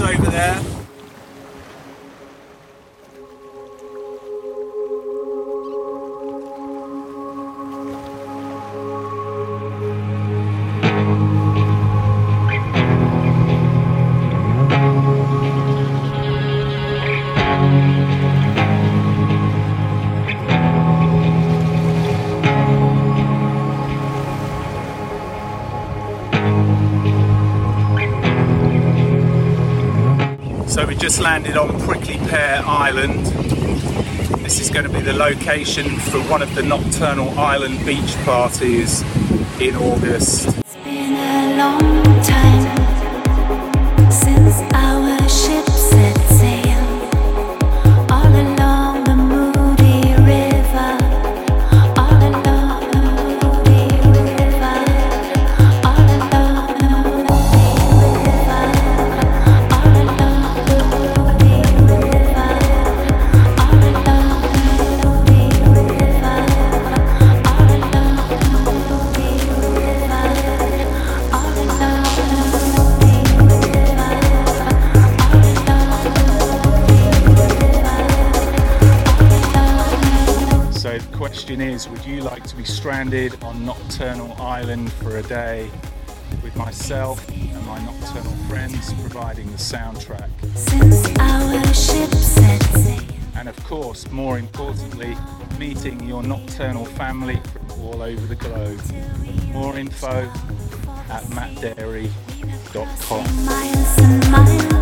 over there. We just landed on Prickly Pear Island. This is going to be the location for one of the nocturnal island beach parties in August. Question is, would you like to be stranded on Nocturnal Island for a day with myself and my nocturnal friends providing the soundtrack? Since our ship set. And of course, more importantly, meeting your nocturnal family from all over the globe. More info at mattdarey.com. Miles and miles